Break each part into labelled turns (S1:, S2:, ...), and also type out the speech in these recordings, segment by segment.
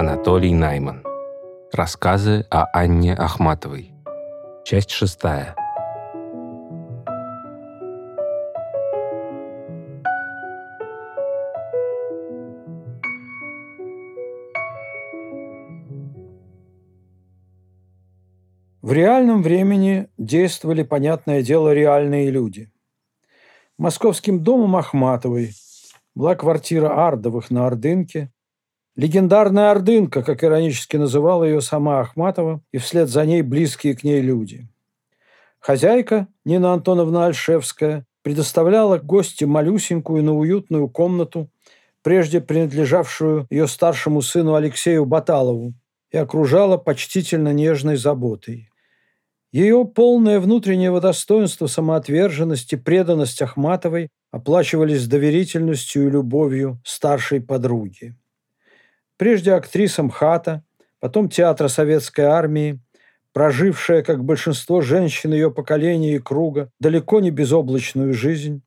S1: Анатолий Найман. Рассказы о Анне Ахматовой. Часть шестая.
S2: В реальном времени действовали, понятное дело, реальные люди. Московским домом Ахматовой была квартира Ардовых на Ордынке, легендарная Ордынка, как иронически называла ее сама Ахматова, и вслед за ней близкие к ней люди. Хозяйка Нина Антоновна Альшевская предоставляла гости малюсенькую, но уютную комнату, прежде принадлежавшую ее старшему сыну Алексею Баталову, и окружала почтительно нежной заботой. Ее полное внутреннее достоинство, самоотверженность и преданность Ахматовой оплачивались доверительностью и любовью старшей подруги. Прежде актриса МХАТа, потом театра Советской Армии, прожившая, как большинство женщин ее поколения и круга, далеко не безоблачную жизнь,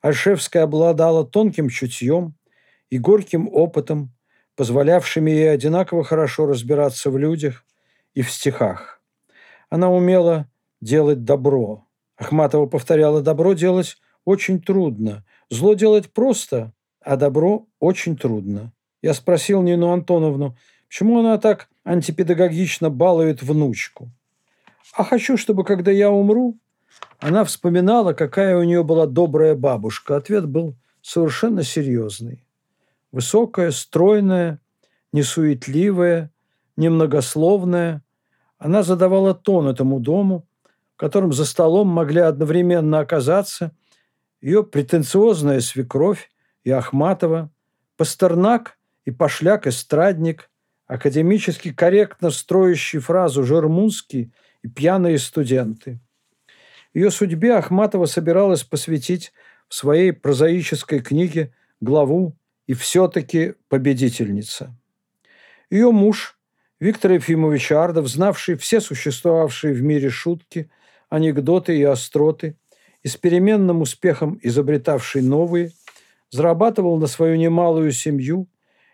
S2: Альшевская обладала тонким чутьем и горьким опытом, позволявшими ей одинаково хорошо разбираться в людях и в стихах. Она умела делать добро. Ахматова повторяла, добро делать очень трудно. Зло делать просто, а добро очень трудно. Я спросил Нину Антоновну, почему она так антипедагогично балует внучку. А хочу, чтобы, когда я умру, она вспоминала, какая у нее была добрая бабушка. Ответ был совершенно серьезный. Высокая, стройная, несуетливая, немногословная – она задавала тон этому дому, в котором за столом могли одновременно оказаться ее претенциозная свекровь и Ахматова, Пастернак и пошляк-эстрадник, академически корректно строящий фразу «Жермунский» и пьяные студенты. Ее судьбе Ахматова собиралась посвятить в своей прозаической книге главу «И все-таки победительница». Ее муж – Виктор Ефимович Ардов, знавший все существовавшие в мире шутки, анекдоты и остроты, и с переменным успехом изобретавший новые, зарабатывал на свою немалую семью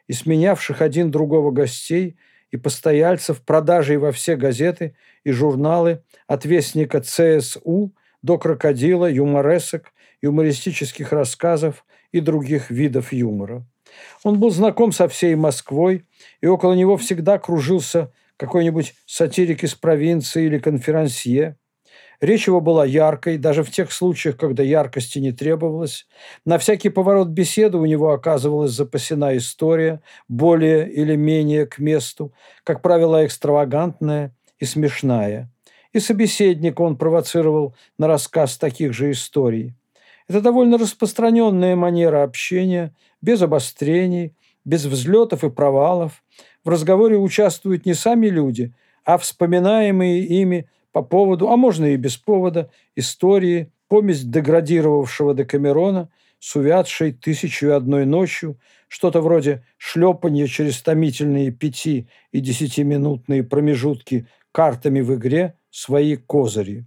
S2: и сменявших один другого гостей и постояльцев продажей во все газеты и журналы от вестника ЦСУ до крокодила, юморесок, юмористических рассказов и других видов юмора. Он был знаком со всей Москвой, и около него всегда кружился какой-нибудь сатирик из провинции или конферансье. Речь его была яркой, даже в тех случаях, когда яркости не требовалось. На всякий поворот беседы у него оказывалась запасена история, более или менее к месту, как правило, экстравагантная и смешная. И собеседника он провоцировал на рассказ таких же историй. Это довольно распространенная манера общения, без обострений, без взлетов и провалов. В разговоре участвуют не сами люди, а вспоминаемые ими по поводу, а можно и без повода, истории, помесь деградировавшего Декамерона с увядшей тысячу и одной ночью, что-то вроде шлепанья через томительные пяти- и десятиминутные промежутки картами в игре «Свои козыри».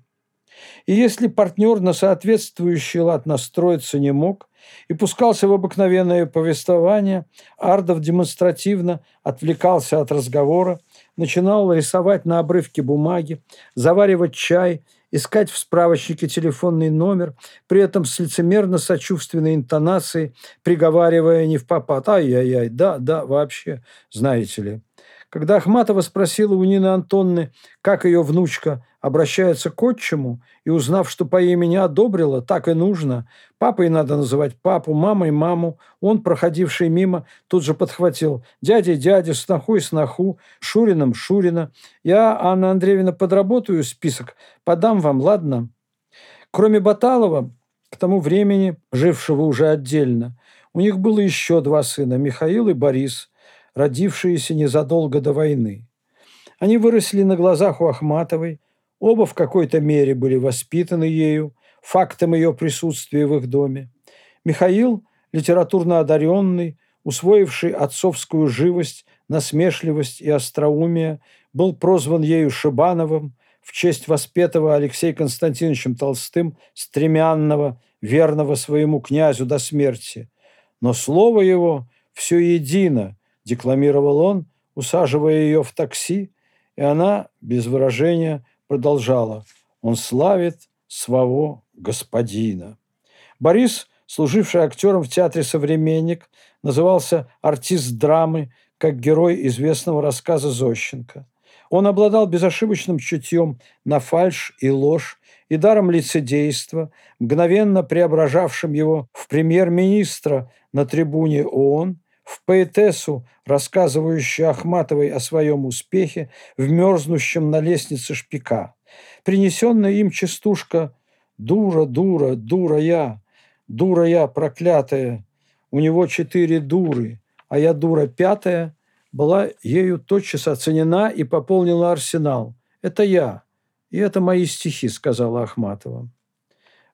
S2: И если партнер на соответствующий лад настроиться не мог и пускался в обыкновенное повествование, Ардов демонстративно отвлекался от разговора, начинал рисовать на обрывке бумаги, заваривать чай, искать в справочнике телефонный номер, при этом с лицемерно-сочувственной интонацией, приговаривая не в попад «Ай-яй-яй, да, да, вообще, знаете ли». Когда Ахматова спросила у Нины Антонны, как ее внучка обращается к отчиму, и узнав, что по имени одобрила, так и нужно, папой надо называть папу, мамой маму, он, проходивший мимо, тут же подхватил дядей дядю, снохой сноху, Шурином Шурина. Я, Анна Андреевна, подработаю список, подам вам, ладно? Кроме Баталова, к тому времени, жившего уже отдельно, у них было еще два сына, Михаил и Борис – родившиеся незадолго до войны. Они выросли на глазах у Ахматовой, оба в какой-то мере были воспитаны ею, фактом ее присутствия в их доме. Михаил, литературно одаренный, усвоивший отцовскую живость, насмешливость и остроумие, был прозван ею Шибановым в честь воспетого Алексеем Константиновичем Толстым стремянного, верного своему князю до смерти. Но слово его все едино, декламировал он, усаживая ее в такси, и она без выражения продолжала. «Он славит своего господина». Борис, служивший актером в театре «Современник», назывался артист драмы, как герой известного рассказа Зощенко. Он обладал безошибочным чутьем на фальшь и ложь и даром лицедейства, мгновенно преображавшим его в премьер-министра на трибуне ООН, в поэтессу, рассказывающую Ахматовой о своем успехе в мерзнущем на лестнице шпика. Принесенная им частушка «Дура, дура, дура я, дура я проклятая, у него четыре дуры, а я дура пятая», была ею тотчас оценена и пополнила арсенал. «Это я, и это мои стихи», – сказала Ахматова.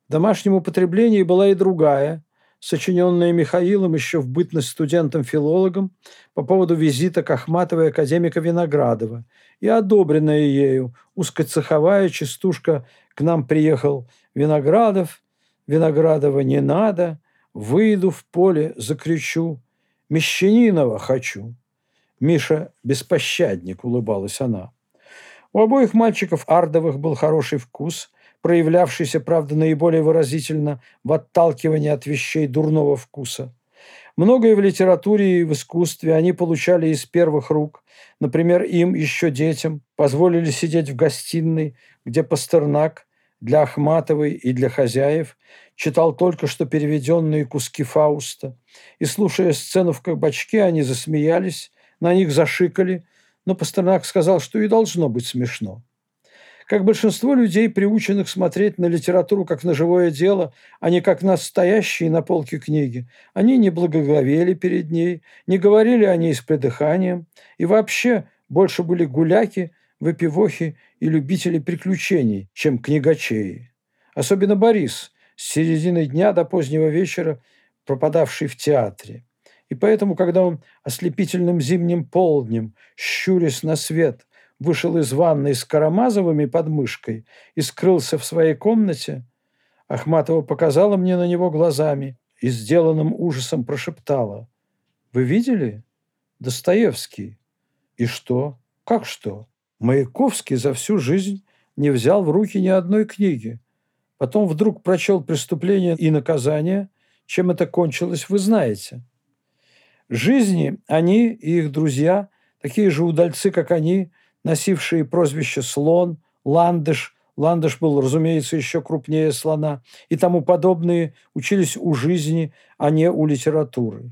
S2: В домашнем употреблении была и другая, сочиненная Михаилом еще в бытность студентом-филологом по поводу визита к Ахматовой академика Виноградова и одобренная ею узкоцеховая частушка «К нам приехал Виноградов, Виноградова не надо, выйду в поле, закричу, Мещанинова хочу». Миша беспощадник, улыбалась она. У обоих мальчиков Ардовых был хороший вкус, проявлявшийся, правда, наиболее выразительно в отталкивании от вещей дурного вкуса. Многое в литературе и в искусстве они получали из первых рук. Например, им, еще детям, позволили сидеть в гостиной, где Пастернак для Ахматовой и для хозяев читал только что переведенные куски Фауста. И, слушая сцену в кабачке, они засмеялись, на них зашикали, но Пастернак сказал, что и должно быть смешно. Как большинство людей, приученных смотреть на литературу как на живое дело, а не как на стоящие на полке книги, они не благоговели перед ней, не говорили о ней с придыханием и вообще больше были гуляки, выпивохи и любители приключений, чем книгачеи. Особенно Борис, с середины дня до позднего вечера пропадавший в театре. И поэтому, когда он ослепительным зимним полднем, щурясь на свет, вышел из ванной с Карамазовыми под мышкой и скрылся в своей комнате, Ахматова показала мне на него глазами и сделанным ужасом прошептала. «Вы видели? Достоевский». «И что? Как что? Маяковский за всю жизнь не взял в руки ни одной книги. Потом вдруг прочел «Преступление и наказание». Чем это кончилось, вы знаете». Жизни они и их друзья, такие же удальцы, как они, носившие прозвище «слон», «ландыш», ландыш был, разумеется, еще крупнее слона, и тому подобные, учились у жизни, а не у литературы.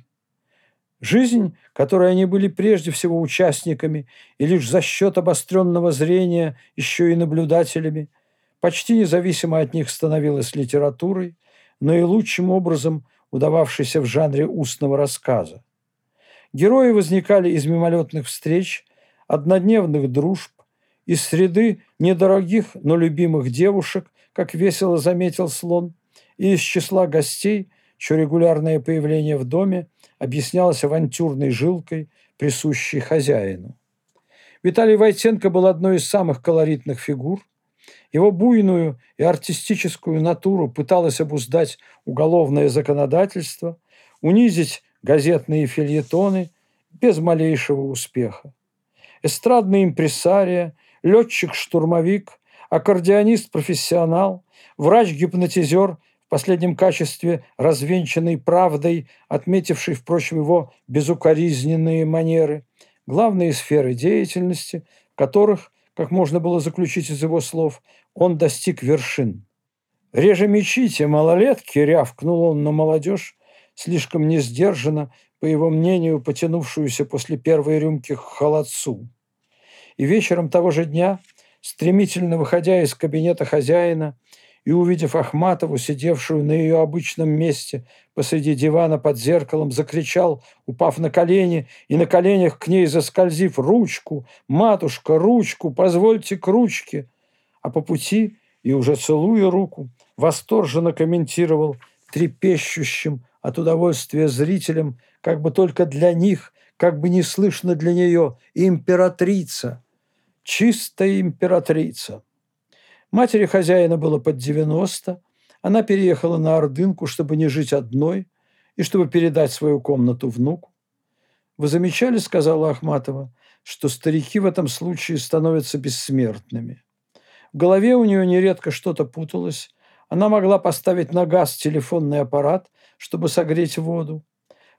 S2: Жизнь, которой они были прежде всего участниками и лишь за счет обостренного зрения еще и наблюдателями, почти независимо от них становилась литературой, но и лучшим образом удававшейся в жанре устного рассказа. Герои возникали из мимолетных встреч, однодневных дружб, из среды недорогих, но любимых девушек, как весело заметил слон, и из числа гостей, чье регулярное появление в доме объяснялось авантюрной жилкой, присущей хозяину. Виталий Войтенко был одной из самых колоритных фигур. Его буйную и артистическую натуру пыталось обуздать уголовное законодательство, унизить газетные фильетоны без малейшего успеха. Эстрадный импресария, летчик-штурмовик, аккордеонист-профессионал, врач-гипнотизер в последнем качестве развенчанной правдой, отметивший, впрочем, его безукоризненные манеры, главные сферы деятельности, в которых, как можно было заключить из его слов, он достиг вершин. «Реже мечите, малолетки!» – рявкнул он на молодежь, слишком несдержанно, по его мнению, потянувшуюся после первой рюмки к холодцу. И вечером того же дня, стремительно выходя из кабинета хозяина и увидев Ахматову, сидевшую на ее обычном месте посреди дивана под зеркалом, закричал, упав на колени и на коленях к ней заскользив ручку, «Матушка, ручку, позвольте к ручке!» А по пути, и уже целуя руку, восторженно комментировал трепещущим, от удовольствия зрителям, как бы только для них, как бы не слышно для нее, императрица, чистая императрица. Матери хозяина было под 90, она переехала на Ордынку, чтобы не жить одной и чтобы передать свою комнату внуку. «Вы замечали, — сказала Ахматова, — что старики в этом случае становятся бессмертными. В голове у нее нередко что-то путалось. Она могла поставить на газ телефонный аппарат, чтобы согреть воду.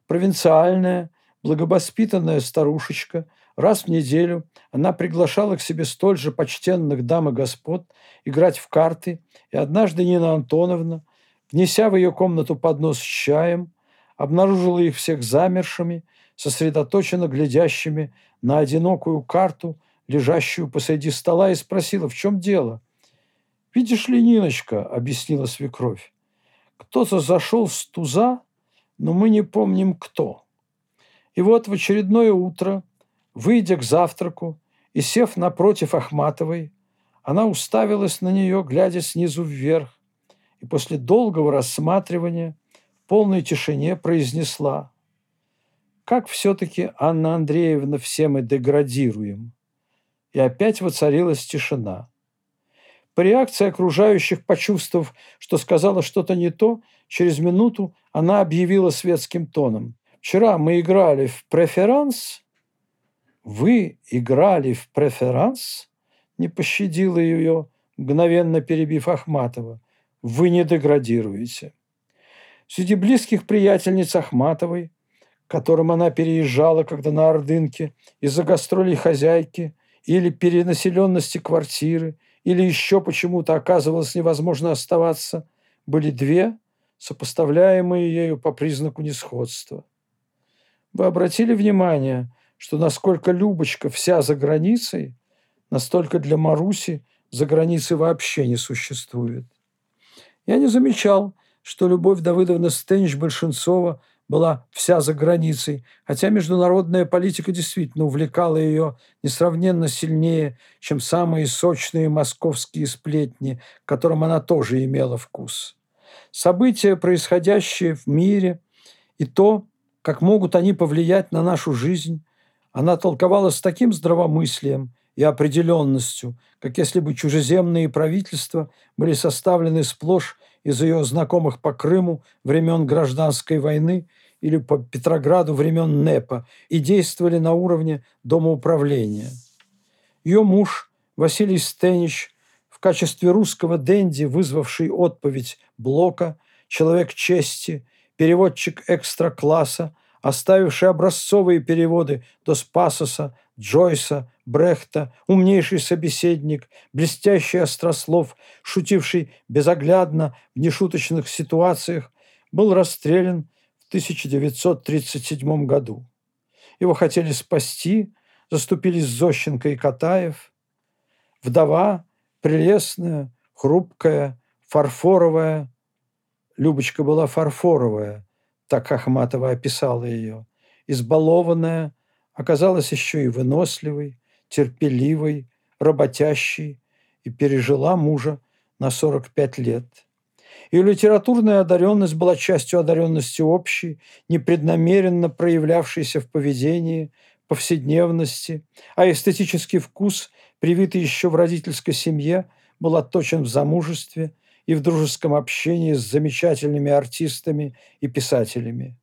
S2: Провинциальная, благовоспитанная старушечка раз в неделю она приглашала к себе столь же почтенных дам и господ играть в карты, и однажды Нина Антоновна, внеся в ее комнату поднос с чаем, обнаружила их всех замершими, сосредоточенно глядящими на одинокую карту, лежащую посреди стола, и спросила, в чем дело. «Видишь ли, Ниночка», — объяснила свекровь, «кто-то зашел с туза, но мы не помним, кто. И вот в очередное утро, выйдя к завтраку и сев напротив Ахматовой, она уставилась на нее, глядя снизу вверх, и после долгого рассматривания в полной тишине произнесла «Как все-таки, Анна Андреевна, все мы деградируем?» И опять воцарилась тишина. По реакции окружающих, почувствовав, что сказала что-то не то, через минуту она объявила светским тоном. «Вчера мы играли в преферанс». «Вы играли в преферанс?» Не пощадила ее, мгновенно перебив Ахматова. «Вы не деградируете». Среди близких приятельниц Ахматовой, которым она переезжала, когда на Ордынке, из-за гастролей хозяйки или перенаселенности квартиры, или еще почему-то оказывалось невозможно оставаться, были две, сопоставляемые ею по признаку несходства. Вы обратили внимание, что насколько Любочка вся за границей, настолько для Маруси за границей вообще не существует. Я не замечал, что Любовь Давыдовна Стенч-Большинцова – была вся за границей, хотя международная политика действительно увлекала ее несравненно сильнее, чем самые сочные московские сплетни, к которым она тоже имела вкус. События, происходящие в мире, и то, как могут они повлиять на нашу жизнь, она толковала с таким здравомыслием и определенностью, как если бы чужеземные правительства были составлены сплошь из ее знакомых по Крыму времен гражданской войны или по Петрограду времен НЭПа и действовали на уровне Дома управления. Ее муж Василий Стенич в качестве русского денди, вызвавший отповедь Блока, человек чести, переводчик экстра-класса, оставивший образцовые переводы до Спасоса, Джойса, Брехта, умнейший собеседник, блестящий острослов, шутивший безоглядно в нешуточных ситуациях, был расстрелян в 1937 году. Его хотели спасти, заступились Зощенко и Катаев. Вдова, прелестная, хрупкая, фарфоровая. Любочка была фарфоровая, так Ахматова описала ее. Избалованная, оказалась еще и выносливой, терпеливой, работящей и пережила мужа на 45 лет. Ее литературная одаренность была частью одаренности общей, непреднамеренно проявлявшейся в поведении, повседневности, а эстетический вкус, привитый еще в родительской семье, был отточен в замужестве и в дружеском общении с замечательными артистами и писателями.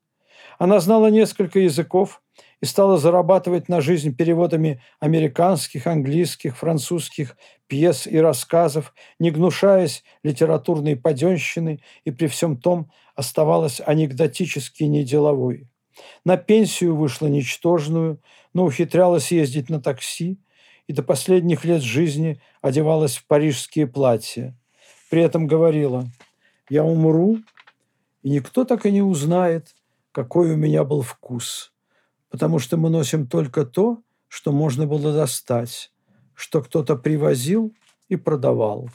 S2: Она знала несколько языков и стала зарабатывать на жизнь переводами американских, английских, французских пьес и рассказов, не гнушаясь литературной паденщины и при всем том оставалась анекдотически неделовой. На пенсию вышла ничтожную, но ухитрялась ездить на такси и до последних лет жизни одевалась в парижские платья. При этом говорила «Я умру, и никто так и не узнает, какой у меня был вкус» потому что мы носим только то, что можно было достать, что кто-то привозил и продавал.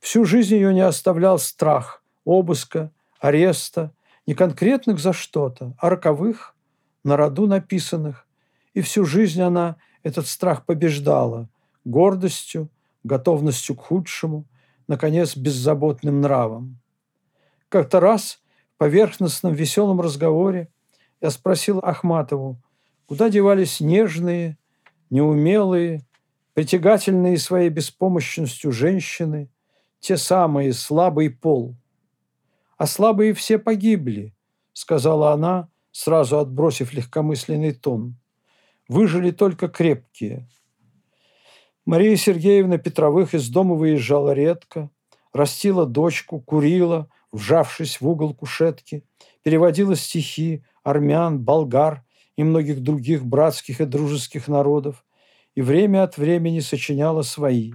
S2: Всю жизнь ее не оставлял страх обыска, ареста, не конкретных за что-то, а роковых, на роду написанных. И всю жизнь она этот страх побеждала гордостью, готовностью к худшему, наконец, беззаботным нравом. Как-то раз в поверхностном веселом разговоре я спросил Ахматову, куда девались нежные, неумелые, притягательные своей беспомощностью женщины, те самые слабый пол. А слабые все погибли, сказала она, сразу отбросив легкомысленный тон. выжили только крепкие. Мария Сергеевна Петровых из дома выезжала редко, растила дочку, курила, вжавшись в угол кушетки, переводила стихи армян, болгар и многих других братских и дружеских народов, и время от времени сочиняла свои.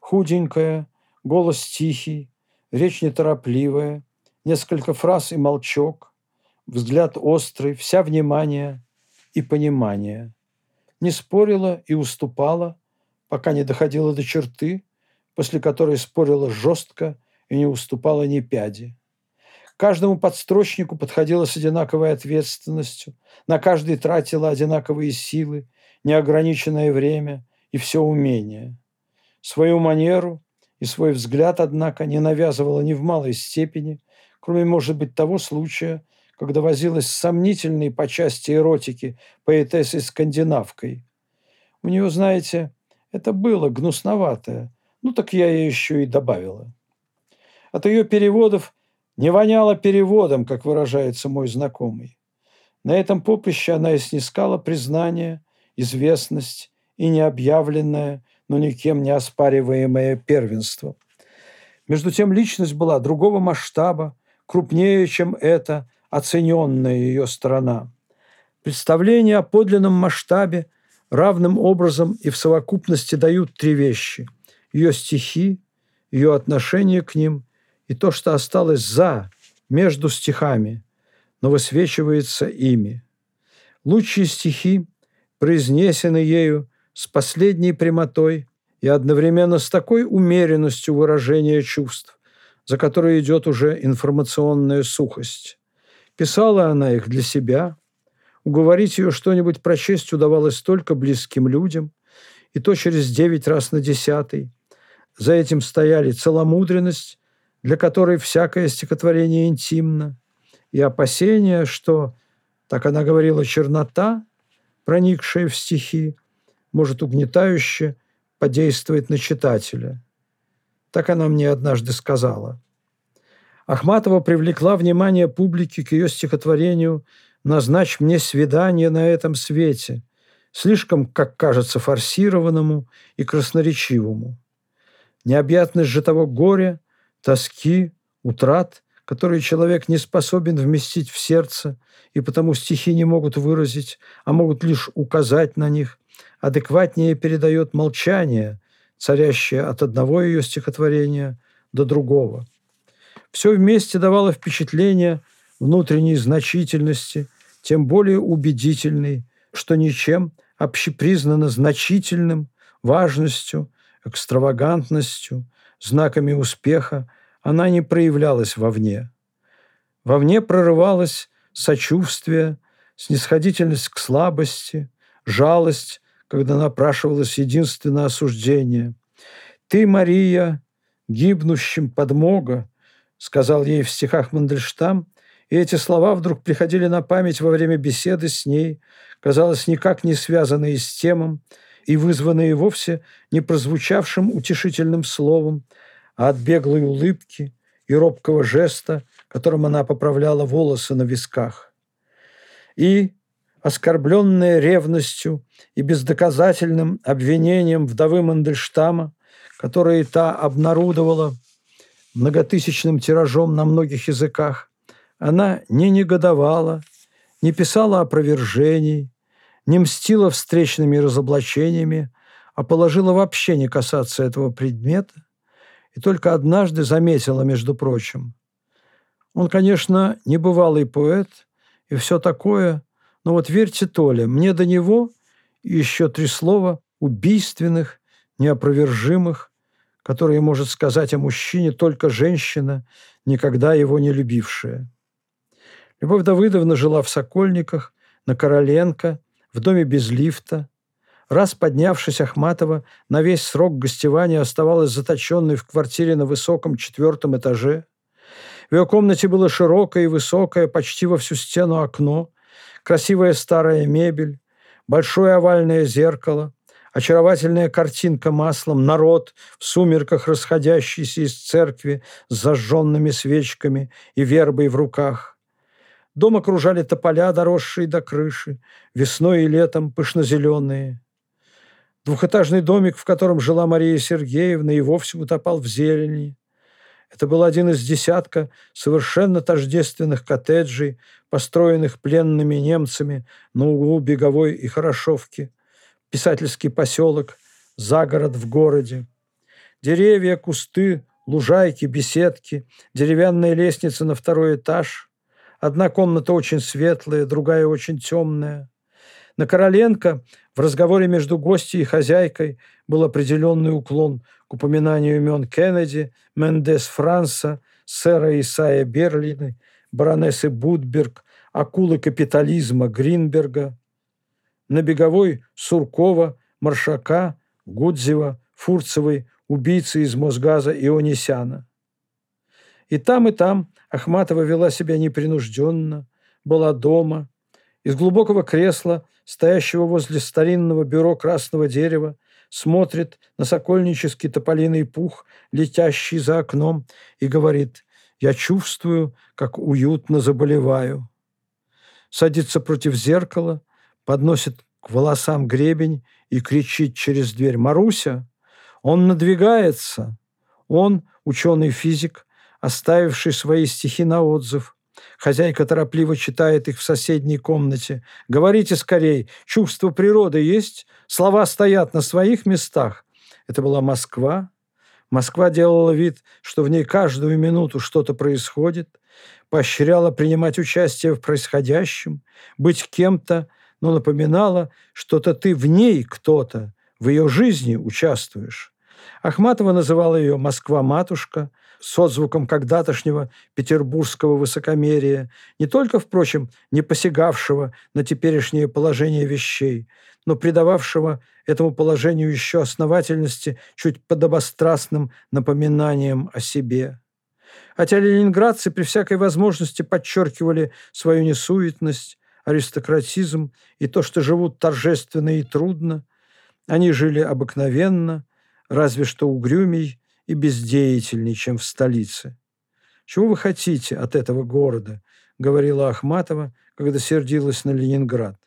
S2: Худенькая, голос тихий, речь неторопливая, несколько фраз и молчок, взгляд острый, вся внимание и понимание. Не спорила и уступала, пока не доходила до черты, после которой спорила жестко и не уступала ни пяди. Каждому подстрочнику подходила с одинаковой ответственностью, на каждый тратила одинаковые силы, неограниченное время и все умение. Свою манеру и свой взгляд, однако, не навязывала ни в малой степени, кроме, может быть, того случая, когда возилась с сомнительной по части эротики поэтессой-скандинавкой. У нее, знаете, это было гнусноватое, ну так я ей еще и добавила. От ее переводов не воняло переводом, как выражается мой знакомый. На этом поприще она и снискала признание, известность и необъявленное, но никем не оспариваемое первенство. Между тем личность была другого масштаба, крупнее, чем эта оцененная ее сторона. Представление о подлинном масштабе равным образом и в совокупности дают три вещи – ее стихи, ее отношение к ним и то, что осталось за, между стихами, но высвечивается ими. Лучшие стихи, произнесены ею с последней прямотой и одновременно с такой умеренностью выражения чувств, за которой идет уже информационная сухость. Писала она их для себя, уговорить ее что-нибудь прочесть удавалось только близким людям, и то через девять раз на десятый. За этим стояли целомудренность для которой всякое стихотворение интимно, и опасение, что, так она говорила, чернота, проникшая в стихи, может угнетающе подействовать на читателя. Так она мне однажды сказала. Ахматова привлекла внимание публики к ее стихотворению «Назначь мне свидание на этом свете», слишком, как кажется, форсированному и красноречивому. Необъятность же того горя – тоски, утрат, которые человек не способен вместить в сердце, и потому стихи не могут выразить, а могут лишь указать на них, адекватнее передает молчание, царящее от одного ее стихотворения до другого. Все вместе давало впечатление внутренней значительности, тем более убедительной, что ничем общепризнано значительным, важностью, экстравагантностью, знаками успеха, она не проявлялась вовне. Вовне прорывалось сочувствие, снисходительность к слабости, жалость, когда напрашивалось единственное осуждение. «Ты, Мария, гибнущим подмога», сказал ей в стихах Мандельштам, и эти слова вдруг приходили на память во время беседы с ней, казалось, никак не связанные с темом, и вызванные вовсе не прозвучавшим утешительным словом, а от беглой улыбки и робкого жеста, которым она поправляла волосы на висках. И, оскорбленная ревностью и бездоказательным обвинением вдовы Мандельштама, которые та обнародовала многотысячным тиражом на многих языках, она не негодовала, не писала опровержений, не мстила встречными разоблачениями, а положила вообще не касаться этого предмета, и только однажды заметила, между прочим. Он, конечно, небывалый поэт и все такое, но вот верьте, Толя, мне до него еще три слова убийственных, неопровержимых, которые может сказать о мужчине только женщина, никогда его не любившая. Любовь Давыдовна жила в Сокольниках, на Короленко, в доме без лифта. Раз поднявшись, Ахматова на весь срок гостевания оставалась заточенной в квартире на высоком четвертом этаже. В ее комнате было широкое и высокое, почти во всю стену окно, красивая старая мебель, большое овальное зеркало, очаровательная картинка маслом, народ в сумерках, расходящийся из церкви с зажженными свечками и вербой в руках. Дом окружали тополя, доросшие до крыши, весной и летом пышнозеленые. Двухэтажный домик, в котором жила Мария Сергеевна, и вовсе утопал в зелени. Это был один из десятка совершенно тождественных коттеджей, построенных пленными немцами на углу Беговой и Хорошовки, писательский поселок, загород в городе. Деревья, кусты, лужайки, беседки, деревянная лестница на второй этаж. Одна комната очень светлая, другая очень темная. На Короленко в разговоре между гостьей и хозяйкой был определенный уклон к упоминанию имен Кеннеди, Мендес Франса, сэра Исая Берлины, баронессы Будберг, акулы капитализма Гринберга. На Беговой Суркова, Маршака, Гудзева, Фурцевой, убийцы из Мосгаза Ионисяна. И там, и там Ахматова вела себя непринужденно, была дома. Из глубокого кресла, стоящего возле старинного бюро красного дерева, смотрит на сокольнический тополиный пух, летящий за окном, и говорит «Я чувствую, как уютно заболеваю». Садится против зеркала, подносит к волосам гребень и кричит через дверь «Маруся!» Он надвигается. Он, ученый-физик, оставивший свои стихи на отзыв. Хозяйка торопливо читает их в соседней комнате. «Говорите скорей, чувство природы есть? Слова стоят на своих местах». Это была Москва. Москва делала вид, что в ней каждую минуту что-то происходит, поощряла принимать участие в происходящем, быть кем-то, но напоминала, что-то ты в ней кто-то, в ее жизни участвуешь. Ахматова называла ее «Москва-матушка», с отзвуком когда-тошнего петербургского высокомерия, не только, впрочем, не посягавшего на теперешнее положение вещей, но придававшего этому положению еще основательности чуть подобострастным напоминанием о себе. Хотя ленинградцы при всякой возможности подчеркивали свою несуетность, аристократизм и то, что живут торжественно и трудно, они жили обыкновенно, разве что угрюмей и бездеятельней, чем в столице. «Чего вы хотите от этого города?» – говорила Ахматова, когда сердилась на Ленинград.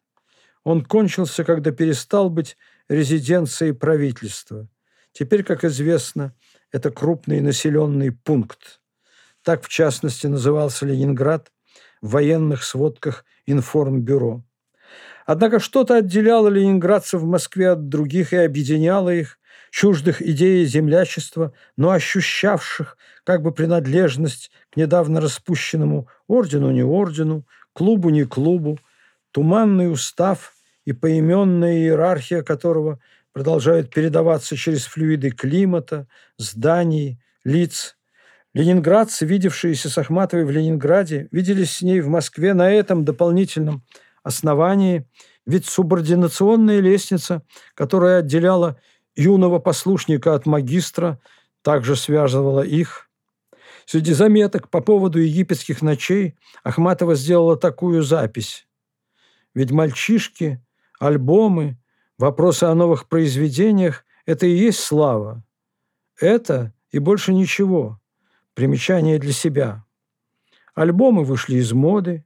S2: Он кончился, когда перестал быть резиденцией правительства. Теперь, как известно, это крупный населенный пункт. Так, в частности, назывался Ленинград в военных сводках информбюро. Однако что-то отделяло ленинградцев в Москве от других и объединяло их, чуждых идеи землячества, но ощущавших как бы принадлежность к недавно распущенному ордену не ордену, клубу не клубу, туманный устав и поименная иерархия которого продолжают передаваться через флюиды климата, зданий, лиц. Ленинградцы, видевшиеся с Ахматовой в Ленинграде, виделись с ней в Москве на этом дополнительном основании, ведь субординационная лестница, которая отделяла юного послушника от магистра, также связывала их. Среди заметок по поводу египетских ночей Ахматова сделала такую запись. Ведь мальчишки, альбомы, вопросы о новых произведениях – это и есть слава. Это и больше ничего. Примечание для себя. Альбомы вышли из моды,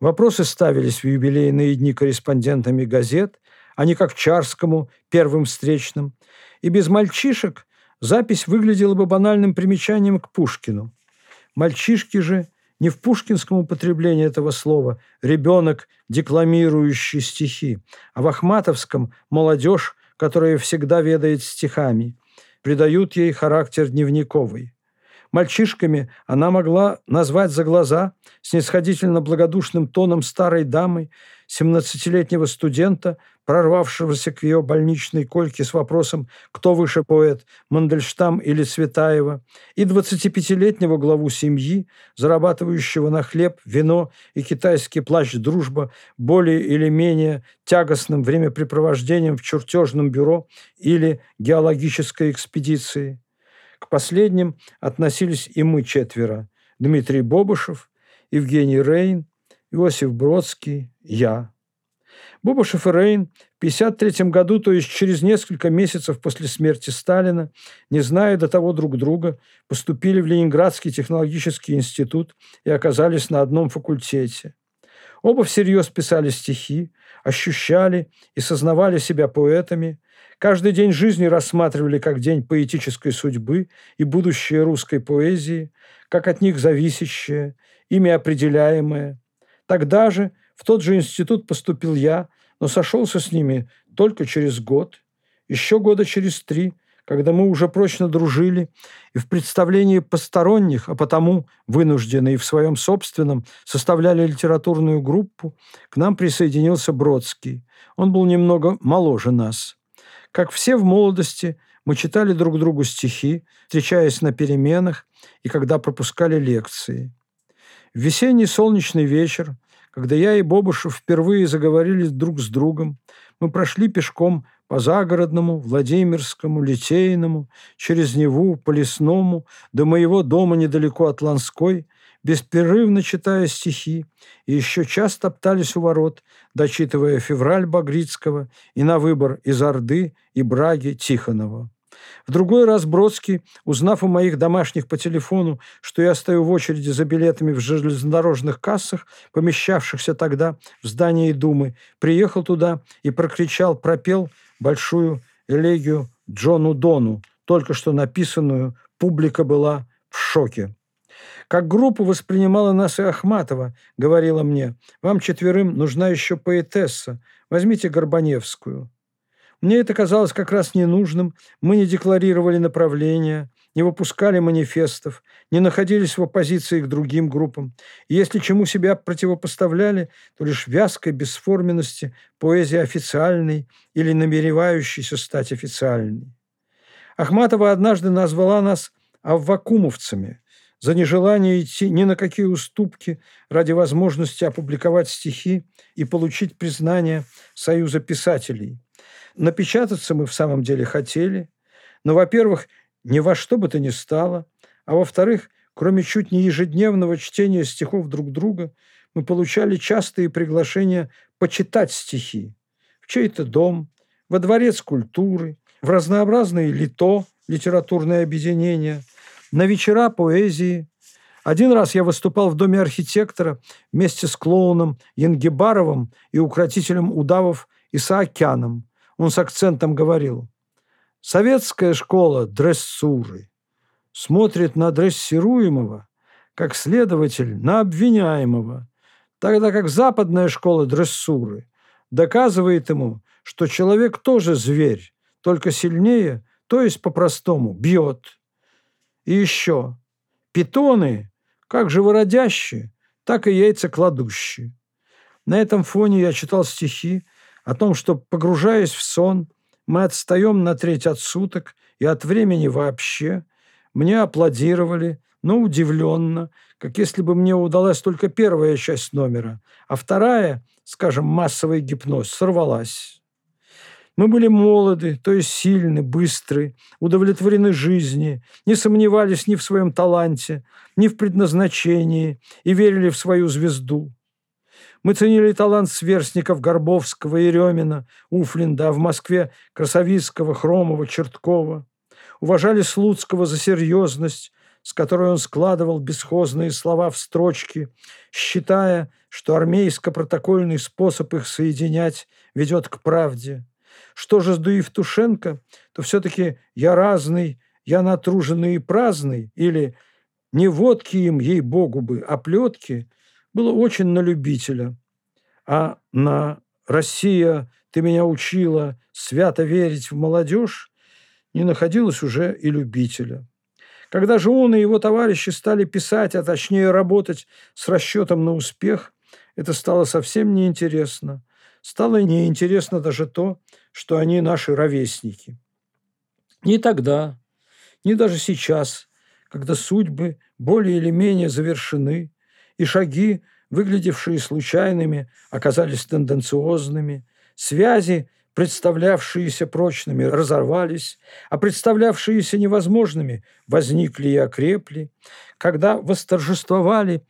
S2: вопросы ставились в юбилейные дни корреспондентами газет – а не как Чарскому, первым встречным. И без мальчишек запись выглядела бы банальным примечанием к Пушкину. Мальчишки же не в пушкинском употреблении этого слова «ребенок, декламирующий стихи», а в ахматовском «молодежь, которая всегда ведает стихами», придают ей характер дневниковый. Мальчишками она могла назвать за глаза снисходительно благодушным тоном старой дамы 17-летнего студента, прорвавшегося к ее больничной койке с вопросом «Кто выше поэт, Мандельштам или Цветаева?» и 25-летнего главу семьи, зарабатывающего на хлеб, вино и китайский плащ «Дружба» более или менее тягостным времяпрепровождением в чертежном бюро или геологической экспедиции. К последним относились и мы четверо – Дмитрий Бобышев, Евгений Рейн, Иосиф Бродский, я. Бобышев и Рейн в 1953 году, то есть через несколько месяцев после смерти Сталина, не зная до того друг друга, поступили в Ленинградский технологический институт и оказались на одном факультете. Оба всерьез писали стихи, ощущали и сознавали себя поэтами, каждый день жизни рассматривали как день поэтической судьбы и будущее русской поэзии, как от них зависящее, ими определяемое. Тогда же в тот же институт поступил я, но сошелся с ними только через год, еще года через три, когда мы уже прочно дружили, и в представлении посторонних, а потому вынужденные в своем собственном, составляли литературную группу, к нам присоединился Бродский. Он был немного моложе нас. Как все в молодости, мы читали друг другу стихи, встречаясь на переменах и когда пропускали лекции. В весенний солнечный вечер, когда я и Бобышев впервые заговорили друг с другом, мы прошли пешком по Загородному, Владимирскому, Литейному, через Неву, по Лесному, до моего дома недалеко от Ланской, беспрерывно читая стихи, и еще час топтались у ворот, дочитывая «Февраль» Багрицкого и на выбор из Орды и Браги Тихонова. В другой раз Бродский, узнав у моих домашних по телефону, что я стою в очереди за билетами в железнодорожных кассах, помещавшихся тогда в здании Думы, приехал туда и прокричал, пропел большую элегию Джону Дону, только что написанную, публика была в шоке. Как группу воспринимала нас и Ахматова, говорила мне, вам четверым нужна еще поэтесса, возьмите Горбаневскую. Мне это казалось как раз ненужным, мы не декларировали направления, не выпускали манифестов, не находились в оппозиции к другим группам. И если чему себя противопоставляли, то лишь вязкой бесформенности поэзии официальной или намеревающейся стать официальной. Ахматова однажды назвала нас аввакумовцами за нежелание идти ни на какие уступки ради возможности опубликовать стихи и получить признание Союза писателей. Напечататься мы в самом деле хотели, но, во-первых, ни во что бы то ни стало, а во-вторых, кроме чуть не ежедневного чтения стихов друг друга, мы получали частые приглашения почитать стихи в чей-то дом, во дворец культуры, в разнообразные лито, литературные объединения, на вечера поэзии. Один раз я выступал в доме архитектора вместе с клоуном Янгебаровым и укротителем удавов Исаакяном. Он с акцентом говорил, Советская школа дрессуры смотрит на дрессируемого как следователь на обвиняемого, тогда как западная школа дрессуры доказывает ему, что человек тоже зверь, только сильнее, то есть по-простому, бьет. И еще, питоны как живородящие, так и яйцекладущие. На этом фоне я читал стихи о том, что, погружаясь в сон – мы отстаем на треть от суток и от времени вообще. Мне аплодировали, но удивленно, как если бы мне удалась только первая часть номера, а вторая, скажем, массовый гипноз, сорвалась. Мы были молоды, то есть сильны, быстры, удовлетворены жизни, не сомневались ни в своем таланте, ни в предназначении и верили в свою звезду. Мы ценили талант сверстников Горбовского и Ремина, Уфлинда, а в Москве Красовицкого, Хромова, Черткова. Уважали Слуцкого за серьезность, с которой он складывал бесхозные слова в строчки, считая, что армейско-протокольный способ их соединять ведет к правде. Что же до Евтушенко, то все-таки «я разный», «я натруженный и праздный» или «не водки им, ей-богу бы, а плетки» было очень на любителя. А на «Россия, ты меня учила свято верить в молодежь» не находилось уже и любителя. Когда же он и его товарищи стали писать, а точнее работать с расчетом на успех, это стало совсем неинтересно. Стало неинтересно даже то, что они наши ровесники. Ни тогда, ни даже сейчас, когда судьбы более или менее завершены, и шаги, выглядевшие случайными, оказались тенденциозными, связи, представлявшиеся прочными, разорвались, а представлявшиеся невозможными возникли и окрепли, когда восторжествовали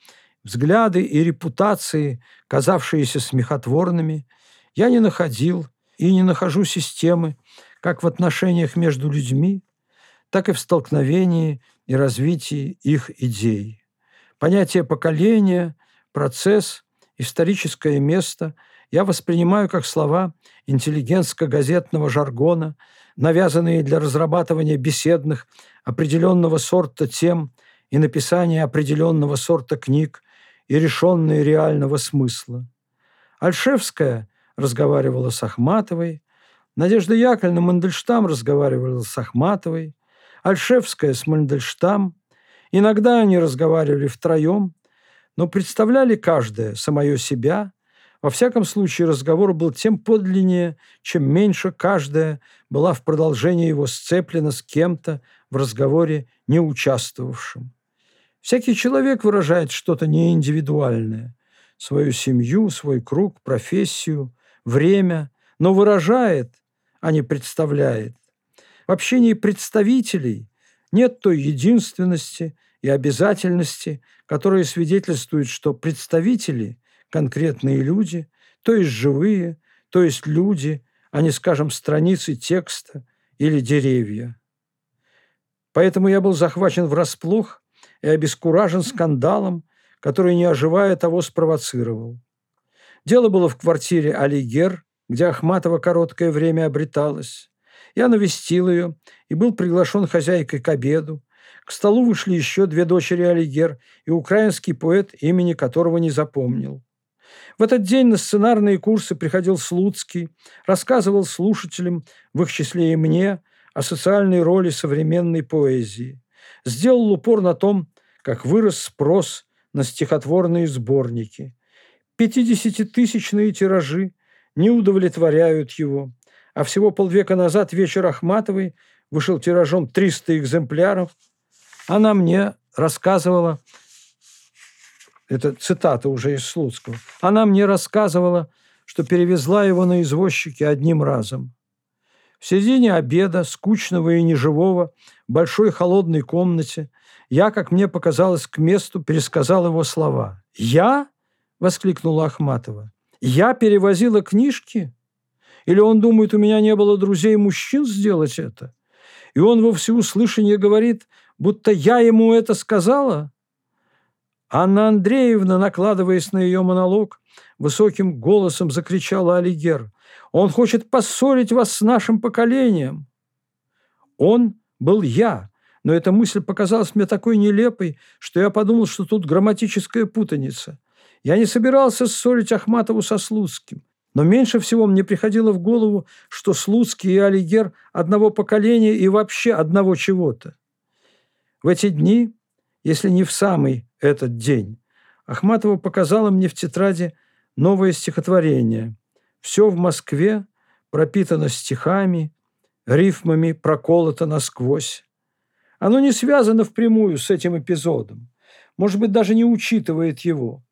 S2: взгляды и репутации, казавшиеся смехотворными, Я не находил и не нахожу системы как в отношениях между людьми, так и в столкновении и развитии их идей. Понятие поколения, процесс, историческое место я воспринимаю как слова интеллигентско-газетного жаргона, навязанные для разрабатывания беседных определенного сорта тем и написания определенного сорта книг и решенные реального смысла. Альшевская разговаривала с Ахматовой, Надежда Яковлевна Мандельштам разговаривала с Ахматовой, Альшевская с Мандельштам. Иногда они разговаривали втроем, но представляли каждая самое себя. Во всяком случае, разговор был тем подлиннее, чем меньше каждая была в продолжении его сцеплена с кем-то в разговоре не участвовавшим. Всякий человек выражает что-то неиндивидуальное, свою семью, свой круг, профессию, время, но выражает, а не представляет. В общении представителей нет той единственности и обязательности, которые свидетельствуют, что представители – конкретные люди, то есть живые, то есть люди, а не, скажем, страницы текста или деревья. Поэтому я был захвачен врасплох и обескуражен скандалом, который, не оживая того, спровоцировал. Дело было в квартире Алигер, где Ахматова короткое время обреталась. Я навестил ее и был приглашен хозяйкой к обеду. К столу вышли еще две дочери Алигер и украинский поэт, имени которого не запомнил. В этот день на сценарные курсы приходил Слуцкий, рассказывал слушателям, в их числе и мне, о социальной роли современной поэзии. Сделал упор на том, как вырос спрос на стихотворные сборники. Пятидесятитысячные тиражи не удовлетворяют его а всего полвека назад «Вечер Ахматовой» вышел тиражом 300 экземпляров. Она мне рассказывала, это цитата уже из Слуцкого, она мне рассказывала, что перевезла его на извозчике одним разом. В середине обеда, скучного и неживого, в большой холодной комнате, я, как мне показалось, к месту пересказал его слова. «Я?» – воскликнула Ахматова. «Я перевозила книжки?» Или он думает, у меня не было друзей-мужчин сделать это? И он во всеуслышание говорит, будто я ему это сказала? Анна Андреевна, накладываясь на ее монолог, высоким голосом закричала Алигер. «Он хочет поссорить вас с нашим поколением!» Он был я, но эта мысль показалась мне такой нелепой, что я подумал, что тут грамматическая путаница. Я не собирался ссорить Ахматову со Слуцким. Но меньше всего мне приходило в голову, что Слуцкий и Алигер одного поколения и вообще одного чего-то. В эти дни, если не в самый этот день, Ахматова показала мне в тетради новое стихотворение. Все в Москве пропитано стихами, рифмами проколото насквозь. Оно не связано впрямую с этим эпизодом, может быть, даже не учитывает его,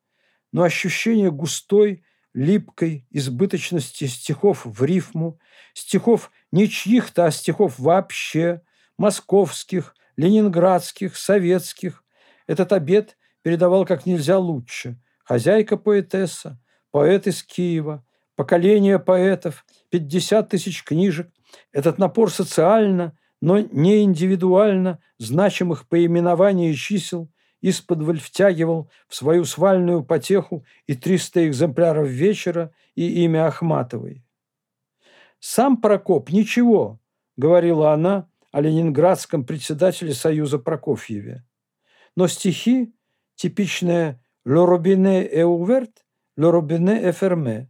S2: но ощущение густой, липкой избыточности стихов в рифму, стихов не чьих-то, а стихов вообще, московских, ленинградских, советских. Этот обед передавал как нельзя лучше. Хозяйка-поэтесса, поэт из Киева, поколение поэтов, 50 тысяч книжек. Этот напор социально, но не индивидуально значимых поименований и чисел – исподволь втягивал в свою свальную потеху и 300 экземпляров вечера и имя Ахматовой. «Сам Прокоп ничего», – говорила она о ленинградском председателе Союза Прокофьеве. Но стихи, типичные «Le robinet est ouvert», «Le robinet est fermé».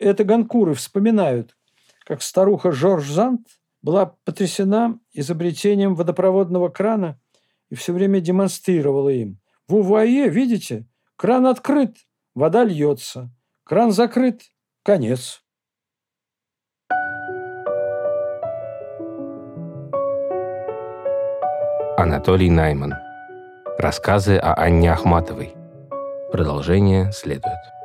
S2: Это ганкуры вспоминают, как старуха Жорж Зант была потрясена изобретением водопроводного крана – и все время демонстрировала им. В УВАЕ, видите, кран открыт, вода льется. Кран закрыт, конец.
S1: Анатолий Найман. Рассказы о Анне Ахматовой. Продолжение следует.